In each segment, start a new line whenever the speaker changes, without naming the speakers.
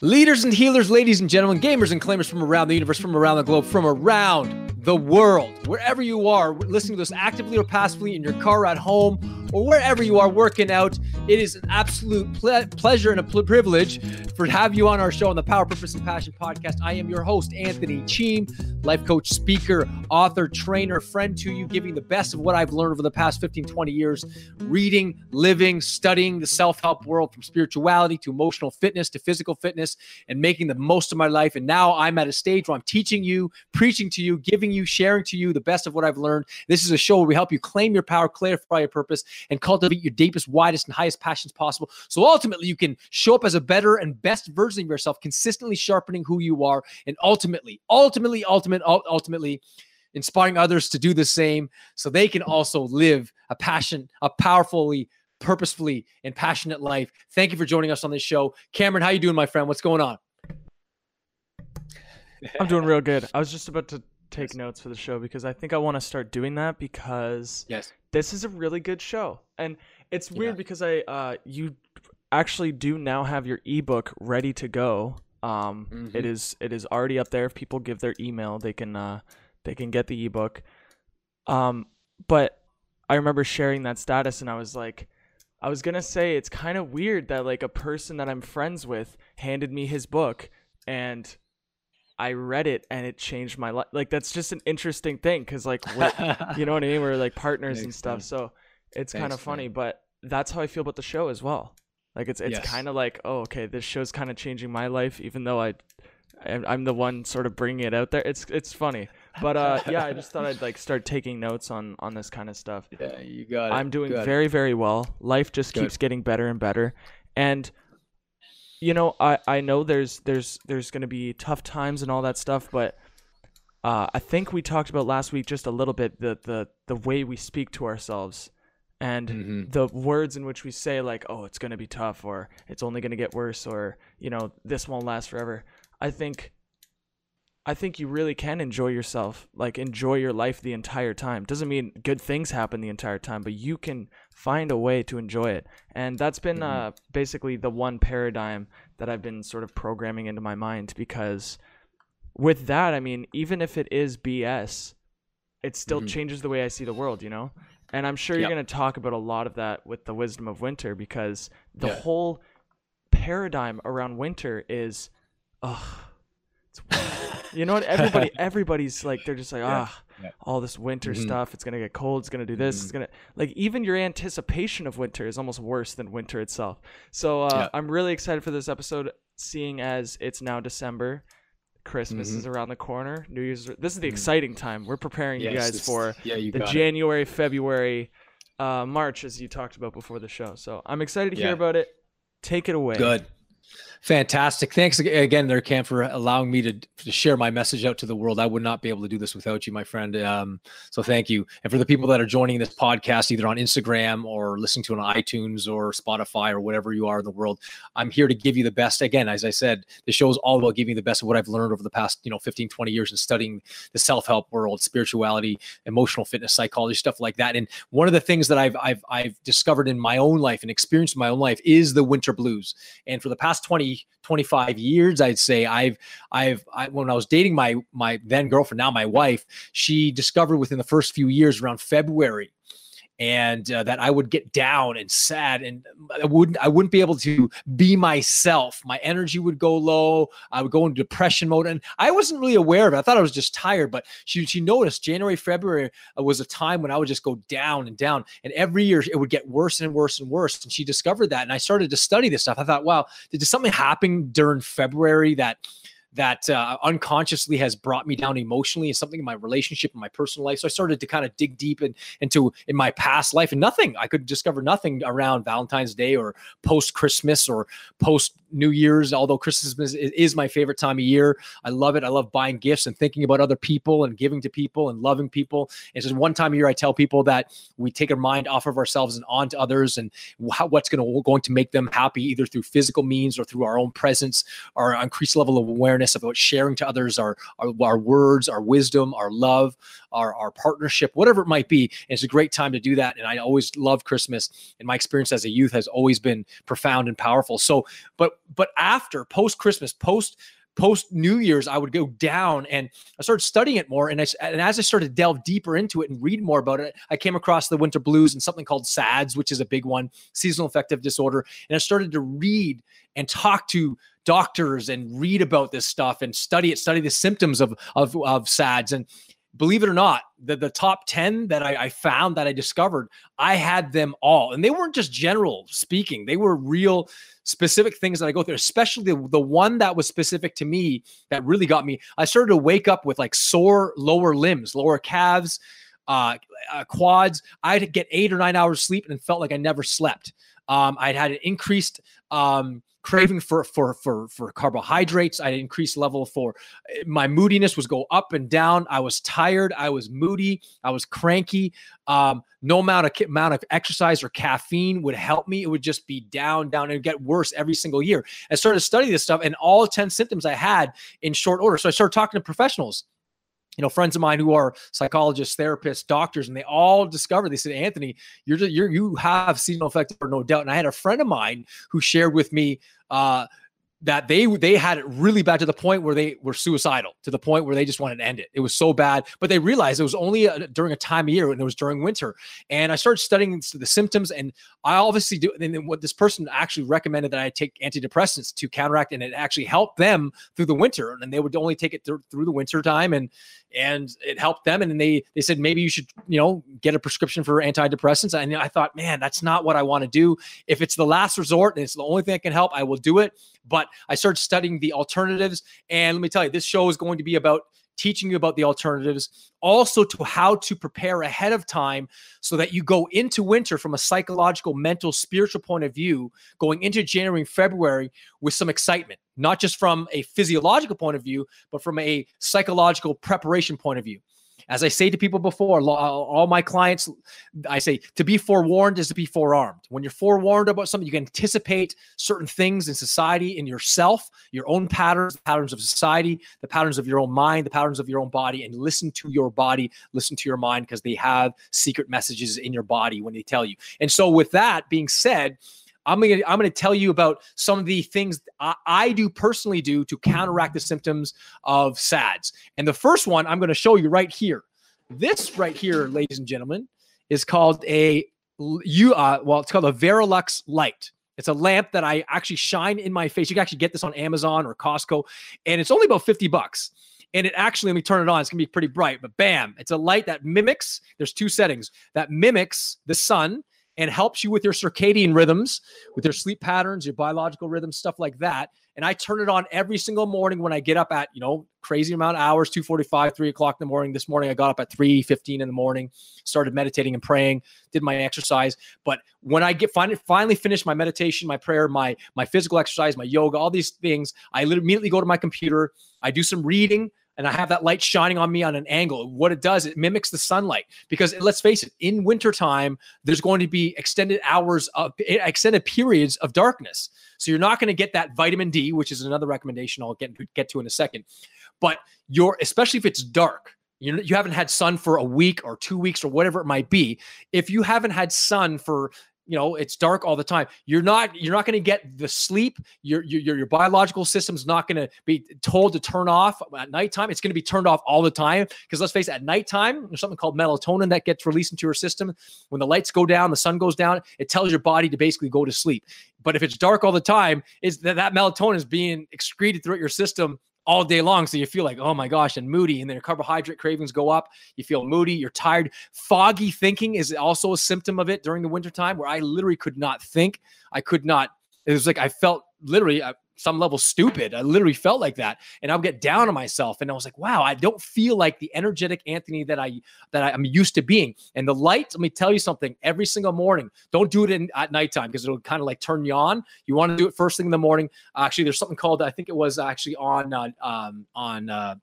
Leaders and healers, ladies and gentlemen, gamers and claimers from around the universe, from around the globe, from around the world, wherever you are, listening to this actively or passively in your car, at home, or wherever you are working out, it is an absolute ple- pleasure and a pl- privilege for to have you on our show on the Power, Purpose, and Passion podcast. I am your host, Anthony Cheem, life coach, speaker, author, trainer, friend to you, giving the best of what I've learned over the past 15, 20 years, reading, living, studying the self help world from spirituality to emotional fitness to physical fitness and making the most of my life. And now I'm at a stage where I'm teaching you, preaching to you, giving you, sharing to you the best of what I've learned. This is a show where we help you claim your power, clarify your purpose, and cultivate your deepest, widest, and highest passions possible. So ultimately, you can show up as a better and best version of yourself, consistently sharpening who you are, and ultimately, ultimately, ultimately, ultimate, ultimately, inspiring others to do the same so they can also live a passion, a powerfully purposefully and passionate life. Thank you for joining us on this show. Cameron, how you doing, my friend? What's going on?
I'm doing real good. I was just about to take notes for the show because I think I want to start doing that because
yes,
this is a really good show. And it's weird yeah. because I uh you actually do now have your ebook ready to go. Um mm-hmm. it is it is already up there. If people give their email, they can uh they can get the ebook. Um but I remember sharing that status and I was like I was gonna say it's kind of weird that like a person that I'm friends with handed me his book and I read it and it changed my life. Like that's just an interesting thing because like you know what I mean. We're like partners and stuff, so it's kind of funny. But that's how I feel about the show as well. Like it's it's yes. kind of like oh okay, this show's kind of changing my life, even though I I'm the one sort of bringing it out there. It's it's funny. But uh, yeah, I just thought I'd like start taking notes on on this kind of stuff.
Yeah, you got it.
I'm doing very it. very well. Life just Good. keeps getting better and better, and you know I I know there's there's there's gonna be tough times and all that stuff, but uh, I think we talked about last week just a little bit the the the way we speak to ourselves and mm-hmm. the words in which we say like oh it's gonna be tough or it's only gonna get worse or you know this won't last forever. I think I think you really can enjoy yourself, like enjoy your life the entire time. Doesn't mean good things happen the entire time, but you can find a way to enjoy it. And that's been mm-hmm. uh, basically the one paradigm that I've been sort of programming into my mind because with that, I mean, even if it is BS, it still mm-hmm. changes the way I see the world, you know? And I'm sure you're going to talk about a lot of that with the wisdom of winter because the yeah. whole paradigm around winter is, ugh, it's you know what? Everybody, everybody's like, they're just like, ah, yeah. all this winter mm-hmm. stuff. It's gonna get cold. It's gonna do this. Mm-hmm. It's gonna like even your anticipation of winter is almost worse than winter itself. So uh, yeah. I'm really excited for this episode, seeing as it's now December. Christmas mm-hmm. is around the corner. New Year's. This is the mm-hmm. exciting time. We're preparing yes, you guys for
yeah, you
the January, it. February, uh, March, as you talked about before the show. So I'm excited to hear about it. Take it away.
Good. Fantastic. Thanks again, there, Cam, for allowing me to, to share my message out to the world. I would not be able to do this without you, my friend. Um, so thank you. And for the people that are joining this podcast, either on Instagram or listening to it on iTunes or Spotify or whatever you are in the world, I'm here to give you the best. Again, as I said, the show is all about giving you the best of what I've learned over the past, you know, 15, 20 years in studying the self-help world, spirituality, emotional fitness, psychology, stuff like that. And one of the things that I've I've I've discovered in my own life and experienced in my own life is the winter blues. And for the past 20 25 years i'd say. I've i've I, when i was dating my my then girlfriend now my wife she discovered within the first few years around february and uh, that I would get down and sad and I wouldn't I wouldn't be able to be myself. My energy would go low. I would go into depression mode and I wasn't really aware of it. I thought I was just tired, but she she noticed January February uh, was a time when I would just go down and down and every year it would get worse and worse and worse and she discovered that and I started to study this stuff. I thought, wow, did something happen during February that that uh, unconsciously has brought me down emotionally and something in my relationship and my personal life. So I started to kind of dig deep in, into in my past life and nothing. I could discover nothing around Valentine's Day or post Christmas or post New Year's. Although Christmas is, is, my favorite time of year, I love it. I love buying gifts and thinking about other people and giving to people and loving people. It's just one time a year I tell people that we take our mind off of ourselves and on to others and how, what's going to going to make them happy either through physical means or through our own presence, our increased level of awareness about sharing to others our, our, our words, our wisdom, our love, our, our partnership, whatever it might be. And it's a great time to do that. And I always love Christmas. And my experience as a youth has always been profound and powerful. So, but but after post Christmas, post post New Year's, I would go down and I started studying it more. And, I, and as I started to delve deeper into it and read more about it, I came across the winter blues and something called SADS, which is a big one, seasonal affective disorder. And I started to read and talk to doctors and read about this stuff and study it, study the symptoms of of, of SADS. And believe it or not, the, the top 10 that I, I, found that I discovered, I had them all. And they weren't just general speaking, they were real specific things that I go through, especially the, the one that was specific to me that really got me. I started to wake up with like sore lower limbs, lower calves, uh, uh quads. I'd get eight or nine hours sleep and felt like I never slept. Um, I'd had an increased um, craving for for for for carbohydrates. I increased level for my moodiness was go up and down. I was tired. I was moody. I was cranky. Um, no amount of amount of exercise or caffeine would help me. It would just be down, down, and get worse every single year. I started to study this stuff, and all ten symptoms I had in short order. So I started talking to professionals you know, friends of mine who are psychologists, therapists, doctors, and they all discovered. They said, "Anthony, you're just, you're you have seasonal affective, no doubt." And I had a friend of mine who shared with me uh, that they they had it really bad to the point where they were suicidal to the point where they just wanted to end it. It was so bad, but they realized it was only a, uh, during a time of year and it was during winter. And I started studying the symptoms, and I obviously do. And then what this person actually recommended that I take antidepressants to counteract, and it actually helped them through the winter. And they would only take it th- through the winter time, and and it helped them. And they they said maybe you should you know get a prescription for antidepressants. And I thought, man, that's not what I want to do. If it's the last resort and it's the only thing that can help, I will do it. But I started studying the alternatives. And let me tell you, this show is going to be about teaching you about the alternatives, also to how to prepare ahead of time so that you go into winter from a psychological, mental, spiritual point of view, going into January and February with some excitement, not just from a physiological point of view, but from a psychological preparation point of view. As I say to people before, uh, all my clients, I say to be forewarned is to be forearmed. When you're forewarned about something, you can anticipate certain things in society, in yourself, your own patterns, the patterns of society, the patterns of your own mind, the patterns of your own body, and listen to your body, listen to your mind, because they have secret messages in your body when they tell you. And so, with that being said, I'm gonna I'm gonna tell you about some of the things I, I, do personally do to counteract the symptoms of SADS. And the first one I'm gonna show you right here. This right here, ladies and gentlemen, is called a you uh, well, it's called a Verilux light. It's a lamp that I actually shine in my face. You can actually get this on Amazon or Costco, and it's only about 50 bucks. And it actually, let me turn it on. It's gonna be pretty bright, but bam, it's a light that mimics. There's two settings that mimics the sun and helps you with your circadian rhythms, with your sleep patterns, your biological rhythms, stuff like that. And I turn it on every single morning when I get up at, you know, crazy amount of hours, 2.45, 3 o'clock in the morning. This morning I got up at 3.15 in the morning, started meditating and praying, did my exercise. But when I get finally, finally finished my meditation, my prayer, my, my physical exercise, my yoga, all these things, I immediately go to my computer. I do some reading and I have that light shining on me on an angle. What it does, it mimics the sunlight because let's face it, in wintertime, there's going to be extended hours of extended periods of darkness. So you're not going to get that vitamin D, which is another recommendation I'll get get to in a second. But you're especially if it's dark, you you haven't had sun for a week or two weeks or whatever it might be. If you haven't had sun for you know it's dark all the time. You're not you're not going to get the sleep. Your your your biological system's not going to be told to turn off at nighttime. It's going to be turned off all the time because let's face it at nighttime there's something called melatonin that gets released into your system. When the lights go down the sun goes down it tells your body to basically go to sleep. But if it's dark all the time is that that melatonin is being excreted throughout your system all day long. So you feel like, oh my gosh, and moody. And then your carbohydrate cravings go up. You feel moody, you're tired. Foggy thinking is also a symptom of it during the wintertime where I literally could not think. I could not, it was like I felt literally, some level stupid. I literally felt like that, and I'll get down on myself, and I was like, "Wow, I don't feel like the energetic Anthony that I that I'm used to being." And the light, let me tell you something. Every single morning, don't do it in at nighttime because it'll kind of like turn you on. You want to do it first thing in the morning. Actually, there's something called I think it was actually on uh, um, on uh,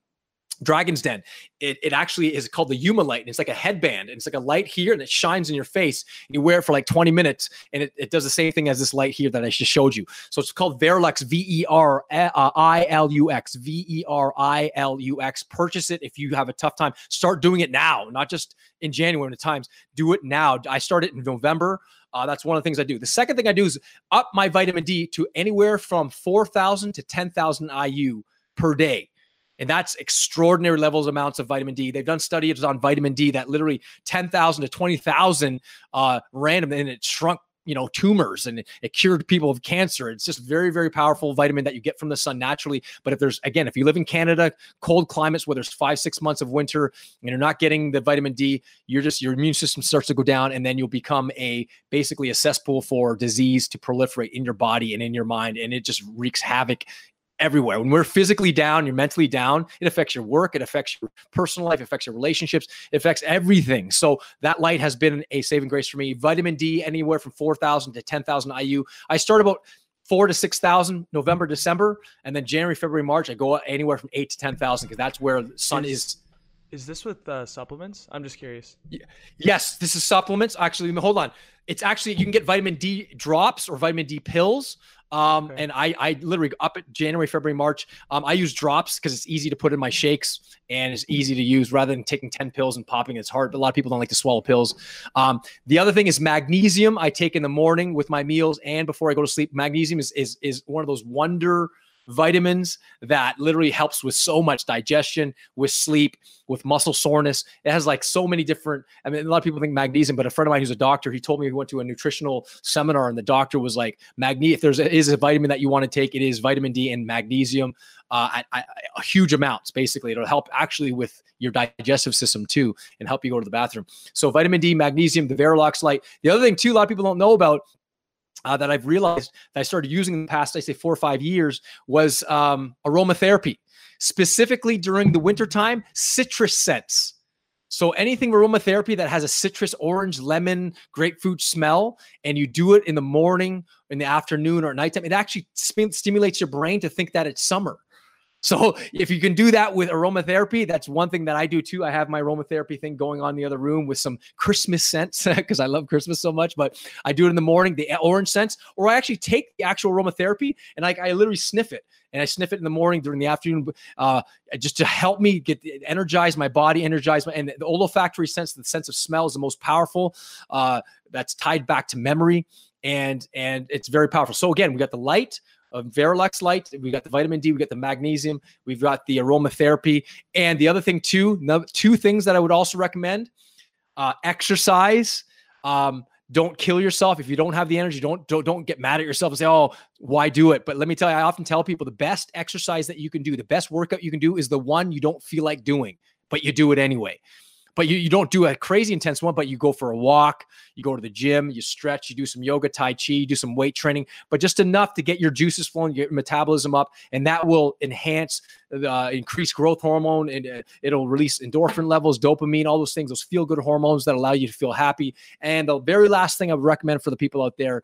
Dragon's Den. It, it actually is called the Yuma light, and it's like a headband, and it's like a light here, and it shines in your face. You wear it for like 20 minutes, and it, it does the same thing as this light here that I just showed you. So it's called Verilux, V E R I L U X, V E R I L U X. Purchase it if you have a tough time. Start doing it now, not just in January the times. Do it now. I started in November Uh, that's one of the things I do. The second thing I do is up my vitamin D to anywhere from 4,000 to 10,000 IU per day. And that's extraordinary levels amounts of vitamin D. They've done studies on vitamin D that literally 10,000 to 20,000 uh, random, and it shrunk you know tumors and it cured people of cancer it's just very very powerful vitamin that you get from the sun naturally but if there's again if you live in canada cold climates where there's five six months of winter and you're not getting the vitamin d you're just your immune system starts to go down and then you'll become a basically a cesspool for disease to proliferate in your body and in your mind and it just wreaks havoc everywhere. When we're physically down, you're mentally down, it affects your work, it affects your personal life, it affects your relationships, it affects everything. So that light has been a saving grace for me. Vitamin D, anywhere from 4,000 to 10,000 IU. I start about four to 6,000 November, December. And then January, February, March, I go anywhere from eight to 10,000 because that's where the sun is, is
is this with uh, supplements? I'm just curious.
Yes, this is supplements. Actually, hold on. It's actually you can get vitamin D drops or vitamin D pills. Um, okay. and I, I literally up at January, February, March. Um, I use drops because it's easy to put in my shakes and it's easy to use rather than taking 10 pills and popping. It's hard. but A lot of people don't like to swallow pills. Um, the other thing is magnesium. I take in the morning with my meals and before I go to sleep. Magnesium is is is one of those wonder vitamins that literally helps with so much digestion, with sleep, with muscle soreness. It has like so many different. I mean, a lot of people think magnesium, but a friend of mine who's a doctor, he told me he went to a nutritional seminar and the doctor was like, magnesium. If there's a, is a vitamin that you want to take, it is vitamin D and magnesium, uh, at, at, at huge amounts. Basically, it'll help actually with your digestive system too, and help you go to the bathroom. So vitamin D, magnesium, the Verilux Light. The other thing too, a lot of people don't know about uh, that I've realized that I started using in the past, I say four or five years, was um, aromatherapy, specifically during the wintertime, citrus scents. So anything aromatherapy that has a citrus, orange, lemon, grapefruit smell, and you do it in the morning, in the afternoon, or nighttime, it actually stimulates your brain to think that it's summer. So if you can do that with aromatherapy, that's one thing that I do too. I have my aromatherapy thing going on in the other room with some Christmas scents because I love Christmas so much. But I do it in the morning, the orange scents, or I actually take the actual aromatherapy and I, I literally sniff it. And I sniff it in the morning during the afternoon, uh, just to help me get energize my body, energize my and the olfactory sense, the sense of smell is the most powerful. Uh, that's tied back to memory and and it's very powerful. So again, we got the light, of Light. We got the vitamin D, we got the magnesium, we've got the aromatherapy, and the other thing too, two things that I would also recommend: uh, exercise. Um, don't kill yourself if you don't have the energy. Don't, don't don't get mad at yourself and say, "Oh, why do it?" But let me tell you, I often tell people the best exercise that you can do, the best workout you can do, is the one you don't feel like doing, but you do it anyway but you, you don't do a crazy intense one, but you go for a walk, you go to the gym, you stretch, you do some yoga, Tai Chi, you do some weight training, but just enough to get your juices flowing, your metabolism up, and that will enhance, uh, increase growth hormone, and uh, it'll release endorphin levels, dopamine, all those things, those feel good hormones that allow you to feel happy. And the very last thing I would recommend for the people out there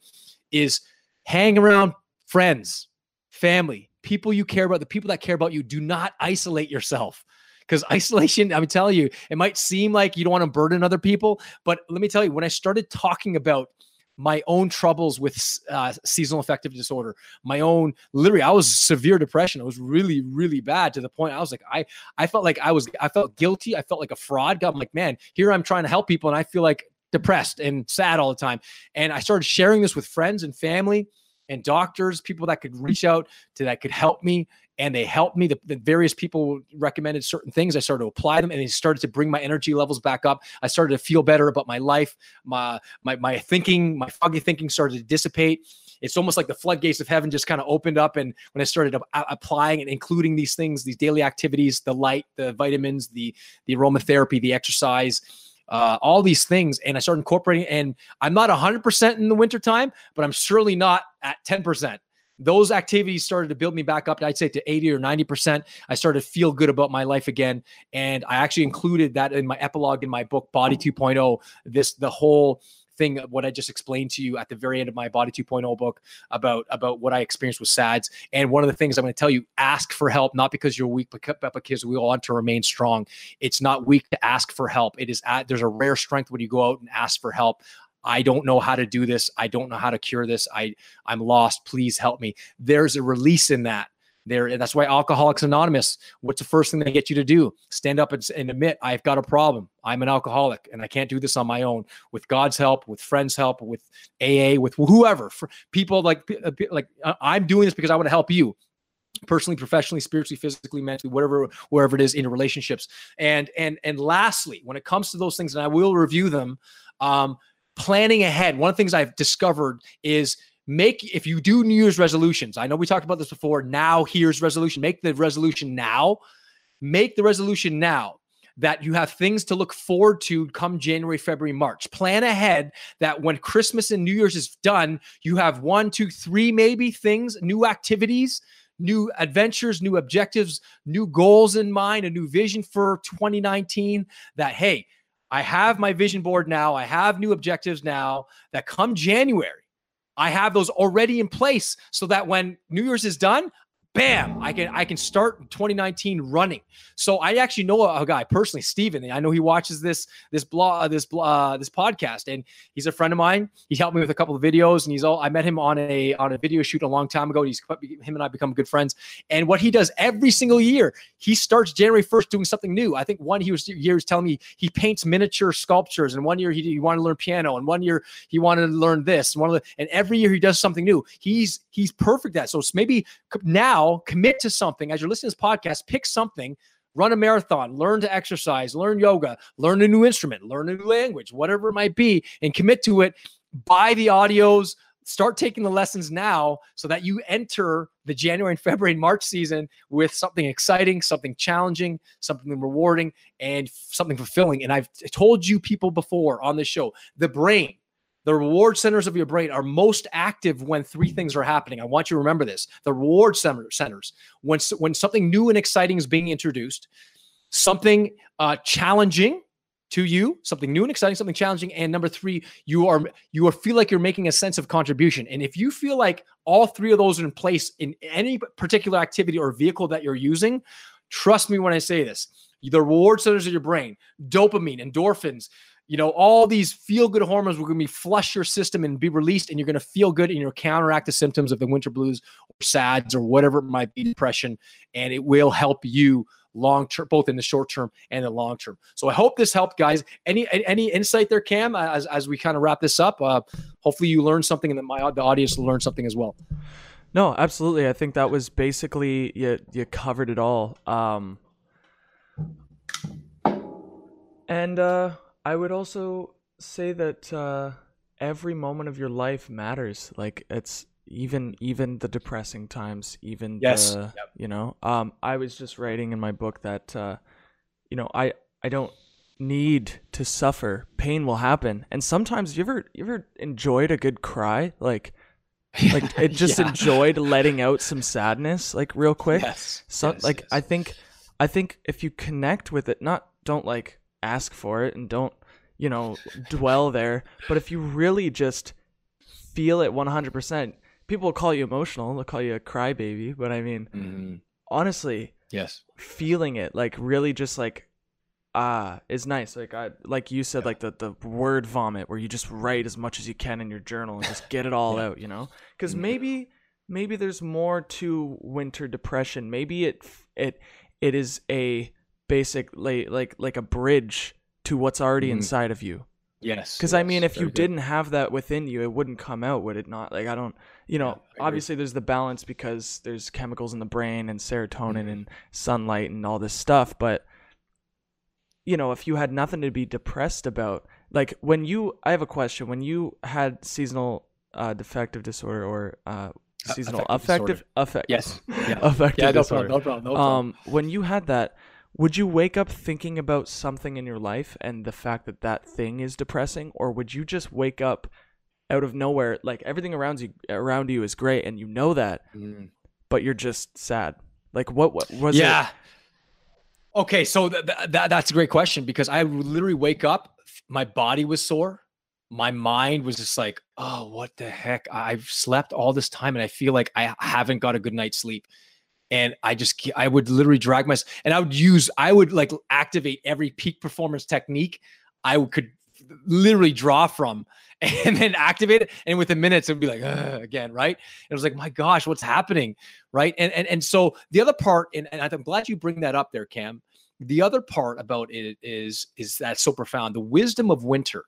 is hang around friends, family, people you care about, the people that care about you. Do not isolate yourself because isolation, I'm telling you, it might seem like you don't want to burden other people, but let me tell you, when I started talking about my own troubles with uh, seasonal affective disorder, my own literally, I was severe depression. It was really, really bad to the point I was like, I, I felt like I was, I felt guilty. I felt like a fraud. I'm like, man, here I'm trying to help people, and I feel like depressed and sad all the time. And I started sharing this with friends and family and doctors, people that could reach out to that could help me and they helped me. The, the, various people recommended certain things. I started to apply them, and they started to bring my energy levels back up. I started to feel better about my life. My my my thinking, my foggy thinking started to dissipate. It's almost like the floodgates of heaven just kind of opened up, and when I started applying and including these things, these daily activities, the light, the vitamins, the the aromatherapy, the exercise. Uh, all these things and I started incorporating and I'm not 100% in the wintertime, but I'm surely not at 10% those activities started to build me back up. I'd say to 80 or 90%. I started to feel good about my life again. And I actually included that in my epilogue in my book, Body mm-hmm. 2.0. This, the whole thing, what I just explained to you at the very end of my Body 2.0 book about, about what I experienced with SADS. And one of the things I'm going to tell you, ask for help, not because you're weak, but because we all want to remain strong. It's not weak to ask for help. It is at, there's a rare strength when you go out and ask for help. I don't know how to do this. I don't know how to cure this. I I'm lost. Please help me. There's a release in that. There, that's why Alcoholics Anonymous. What's the first thing they get you to do? Stand up and, and admit I've got a problem. I'm an alcoholic, and I can't do this on my own. With God's help, with friends' help, with AA, with whoever, for people like like I'm doing this because I want to help you personally professionally spiritually physically mentally whatever wherever it is in relationships and and and lastly when it comes to those things and i will review them um planning ahead one of the things i've discovered is make if you do new year's resolutions i know we talked about this before now here's resolution make the resolution now make the resolution now that you have things to look forward to come January, February, March. Plan ahead that when Christmas and New Year's is done, you have one, two, three, maybe things, new activities new adventures, new objectives, new goals in mind, a new vision for 2019 that, hey, I have my vision board now. I have new objectives now that come January. I have those already in place so that when New Year's is done, bam, I can I can start 2019 running. So I actually know a, a guy personally, Steven. I know he watches this this blog uh, this uh, this podcast, and he's a friend of mine. He helped me with a couple of videos, and he's all I met him on a on a video shoot a long time ago. He's him and I become good friends. And what he does every single year, he starts January 1st doing something new. I think one he was years telling me he paints miniature sculptures, and one year he, he wanted to learn piano, and one year he wanted to learn this, and one of the, and every year he does something new. He's he's perfect at. So maybe now now commit to something as you're listening to this podcast, pick something, run a marathon, learn to exercise, learn yoga, learn a new instrument, learn a new language, whatever it might be, and commit to it. Buy the audios, start taking the lessons now so that you enter the January and February and March season with something exciting, something challenging, something rewarding, and something fulfilling. And I've told you people before on this show the brain the reward centers of your brain are most active when three things are happening. I want you to remember this. The reward centers, when, when something new and exciting is being introduced, something uh, challenging to you, something new and exciting, something challenging, and number three, you are you are feel like you're making a sense of contribution. And if you feel like all three of those are in place in any particular activity or vehicle that you're using, trust me when I say this. The reward centers of your brain, dopamine, endorphins, you know, all these feel good hormones will going to be flush your system and be released, and you're going to feel good and you'll counteract the symptoms of the winter blues or SADS or whatever it might be, depression, and it will help you long term, both in the short term and the long term. So I hope this helped, guys. Any any insight there, Cam, as as we kind of wrap this up? Uh, hopefully, you learned something, and that my the audience will learn something as well.
No, absolutely. I think that was basically you. You covered it all. Um, and uh, I would also say that uh, every moment of your life matters. Like it's even even the depressing times, even yes, the, yep. you know. Um, I was just writing in my book that uh, you know I I don't need to suffer. Pain will happen, and sometimes you ever you ever enjoyed a good cry, like. like it just yeah. enjoyed letting out some sadness like real quick
yes,
so
yes,
like
yes.
i think i think if you connect with it not don't like ask for it and don't, you know, dwell there. But if you really just feel it 100%, people will call you emotional. They'll call you a crybaby. But I mean, mm-hmm. honestly,
yes,
feeling it, like really just like, ah, is nice. Like I, like you said, yeah. like the, the word vomit where you just write as much as you can in your journal and just get it all yeah. out, you know? Because mm-hmm. maybe, maybe there's more to winter depression. Maybe it, it, it is a, basically like like a bridge to what's already mm. inside of you.
Yes.
Because
yes,
I mean, if you
good.
didn't have that within you, it wouldn't come out, would it not? Like I don't, you know, yeah, obviously there's the balance because there's chemicals in the brain and serotonin mm-hmm. and sunlight and all this stuff, but you know, if you had nothing to be depressed about, like when you, I have a question. When you had seasonal uh, defective disorder or uh, seasonal affective, affective,
yes,
yeah, affective
yeah, no
disorder.
Problem, no problem, no problem. Um,
when you had that, would you wake up thinking about something in your life and the fact that that thing is depressing or would you just wake up out of nowhere like everything around you around you is great and you know that mm. but you're just sad like what, what was it?
yeah
it?
okay so th- th- that's a great question because i literally wake up my body was sore my mind was just like oh what the heck i've slept all this time and i feel like i haven't got a good night's sleep and I just I would literally drag myself and I would use I would like activate every peak performance technique I could literally draw from and then activate it. And within minutes, it would be like, again, right? It was like, my gosh, what's happening? Right. And and, and so the other part, and, and I'm glad you bring that up there, Cam. The other part about it is, is that so profound. The wisdom of winter.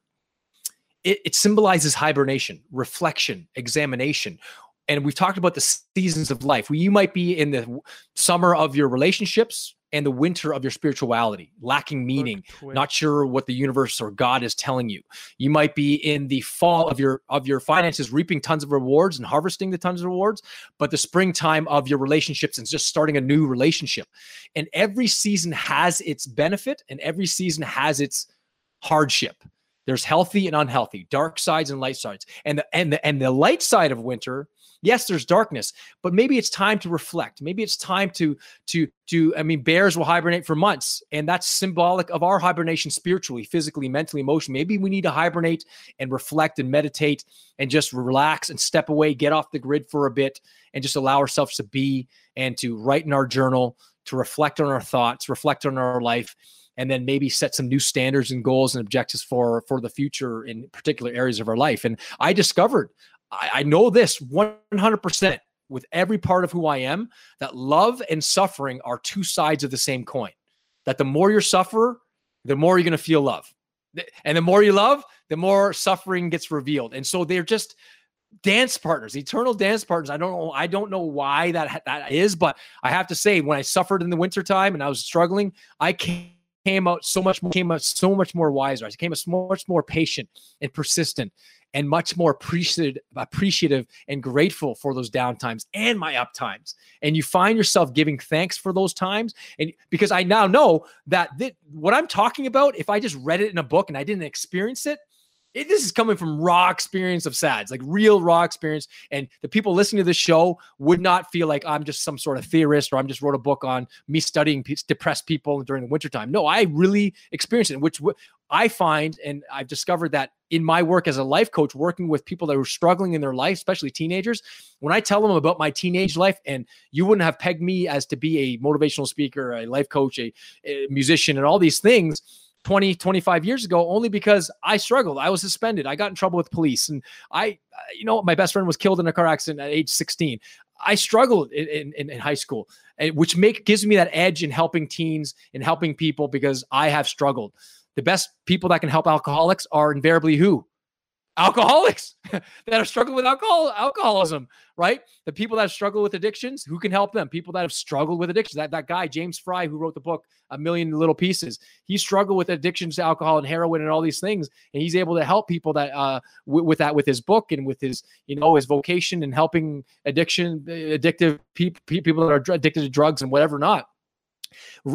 It, it symbolizes hibernation, reflection, examination and we've talked about the seasons of life. You might be in the summer of your relationships, and the winter of your spirituality, lacking meaning, not sure what the universe or God is telling you. You might be in the fall of your of your finances, reaping tons of rewards and harvesting the tons of rewards, but the springtime of your relationships and just starting a new relationship. And every season has its benefit, and every season has its hardship. There's healthy and unhealthy, dark sides and light sides. And the and the and the light side of winter yes there's darkness but maybe it's time to reflect. Maybe it's time to to to i mean bears will hibernate for months and that's symbolic of our hibernation spiritually physically mentally emotionally. Maybe we need to hibernate and reflect and meditate and just relax and step away get off the grid for a bit and just allow ourselves to be and to write in our journal to reflect on our thoughts reflect on our life and then maybe set some new standards and goals and objectives for for the future in particular areas of our life and i discovered I, I know this 100% with every part of who I am that love and suffering are two sides of the same coin. That the more you suffer, the more you're going to feel love. And the more you love, the more suffering gets revealed. And so they're just dance partners, eternal dance partners. I don't know. I don't know why that that is, but I have to say, when I suffered in the wintertime and I was struggling, I came out so much more, came out so much more wiser. I became a much more patient and persistent and much more appreciative, appreciative and grateful for those downtimes and my uptimes. And you find yourself giving thanks for those times. And because I now know that th- what I'm talking about, if I just read it in a book and I didn't experience it, it, this is coming from raw experience of SADS, like real raw experience. And the people listening to this show would not feel like I'm just some sort of theorist or I'm just wrote a book on me studying depressed people during the wintertime. No, I really experienced it, which w- I find, and I've discovered that in my work as a life coach, working with people that are struggling in their life, especially teenagers, when I tell them about my teenage life, and you wouldn't have pegged me as to be a motivational speaker, a life coach, a, a musician, and all these things 20, 25 years ago, only because I struggled. I was suspended. I got in trouble with police. And I, you know, my best friend was killed in a car accident at age 16. I struggled in, in, in high school, which make gives me that edge in helping teens and helping people because I have struggled. The best people that can help alcoholics are invariably who? Alcoholics that are struggling with alcohol alcoholism right? The people that struggle with addictions who can help them? People that have struggled with addictions. That, that guy james frey who wrote the book a million little pieces he struggled with addictions to alcohol and heroin and all these things and he's able to help people that uh w- with that with his book and with his you know his vocation and helping addiction addictive people people that are addicted to drugs and whatever not.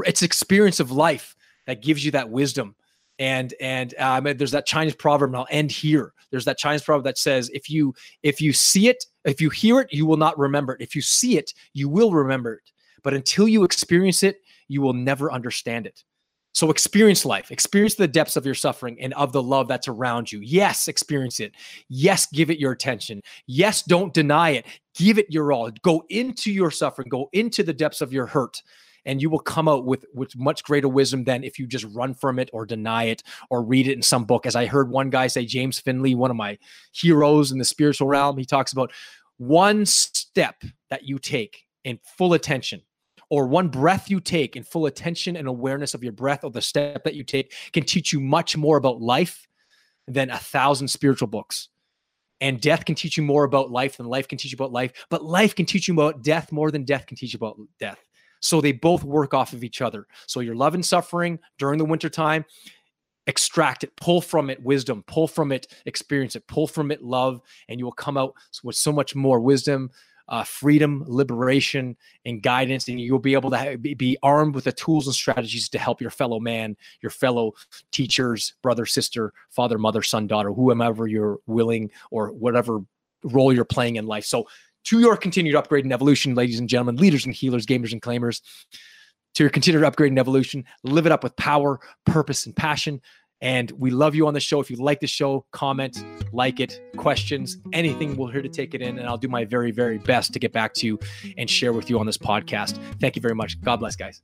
It's experience of life that gives you that wisdom and and um, there's that Chinese proverb, and I'll end here. There's that Chinese proverb that says, if you if you see it, if you hear it, you will not remember it. If you see it, you will remember it. But until you experience it, you will never understand it. So experience life, experience the depths of your suffering and of the love that's around you. Yes, experience it. Yes, give it your attention. Yes, don't deny it. Give it your all. Go into your suffering, go into the depths of your hurt and you will come out with with much greater wisdom than if you just run from it or deny it or read it in some book. As i heard one guy say james finley one of my heroes in the spiritual realm he talks about one step that you take in full attention or one breath you take in full attention and awareness of your breath or the step that you take can teach you much more about life than a thousand spiritual books. And death can teach you more about life than life can teach you about life but life can teach you about death more than death can teach you about death so they both work off of each other. So your love and suffering during the wintertime, extract it, pull from it wisdom, pull from it experience it, pull from it love, and you will come out with so much more wisdom, uh, freedom, liberation, and guidance. And you'll be able to be armed with the tools and strategies to help your fellow man, your fellow teachers, brother, sister, father, mother, son, daughter, whomever you're willing or whatever role you're playing in life. So to your continued upgrade and evolution, ladies and gentlemen, leaders and healers, gamers and claimers, to your continued upgrade and evolution. Live it up with power, purpose, and passion. And we love you on the show. If you like the show, comment, like it, questions, anything, we're here to take it in. And I'll do my very, very best to get back to you and share with you on this podcast. Thank you very much. God bless, guys.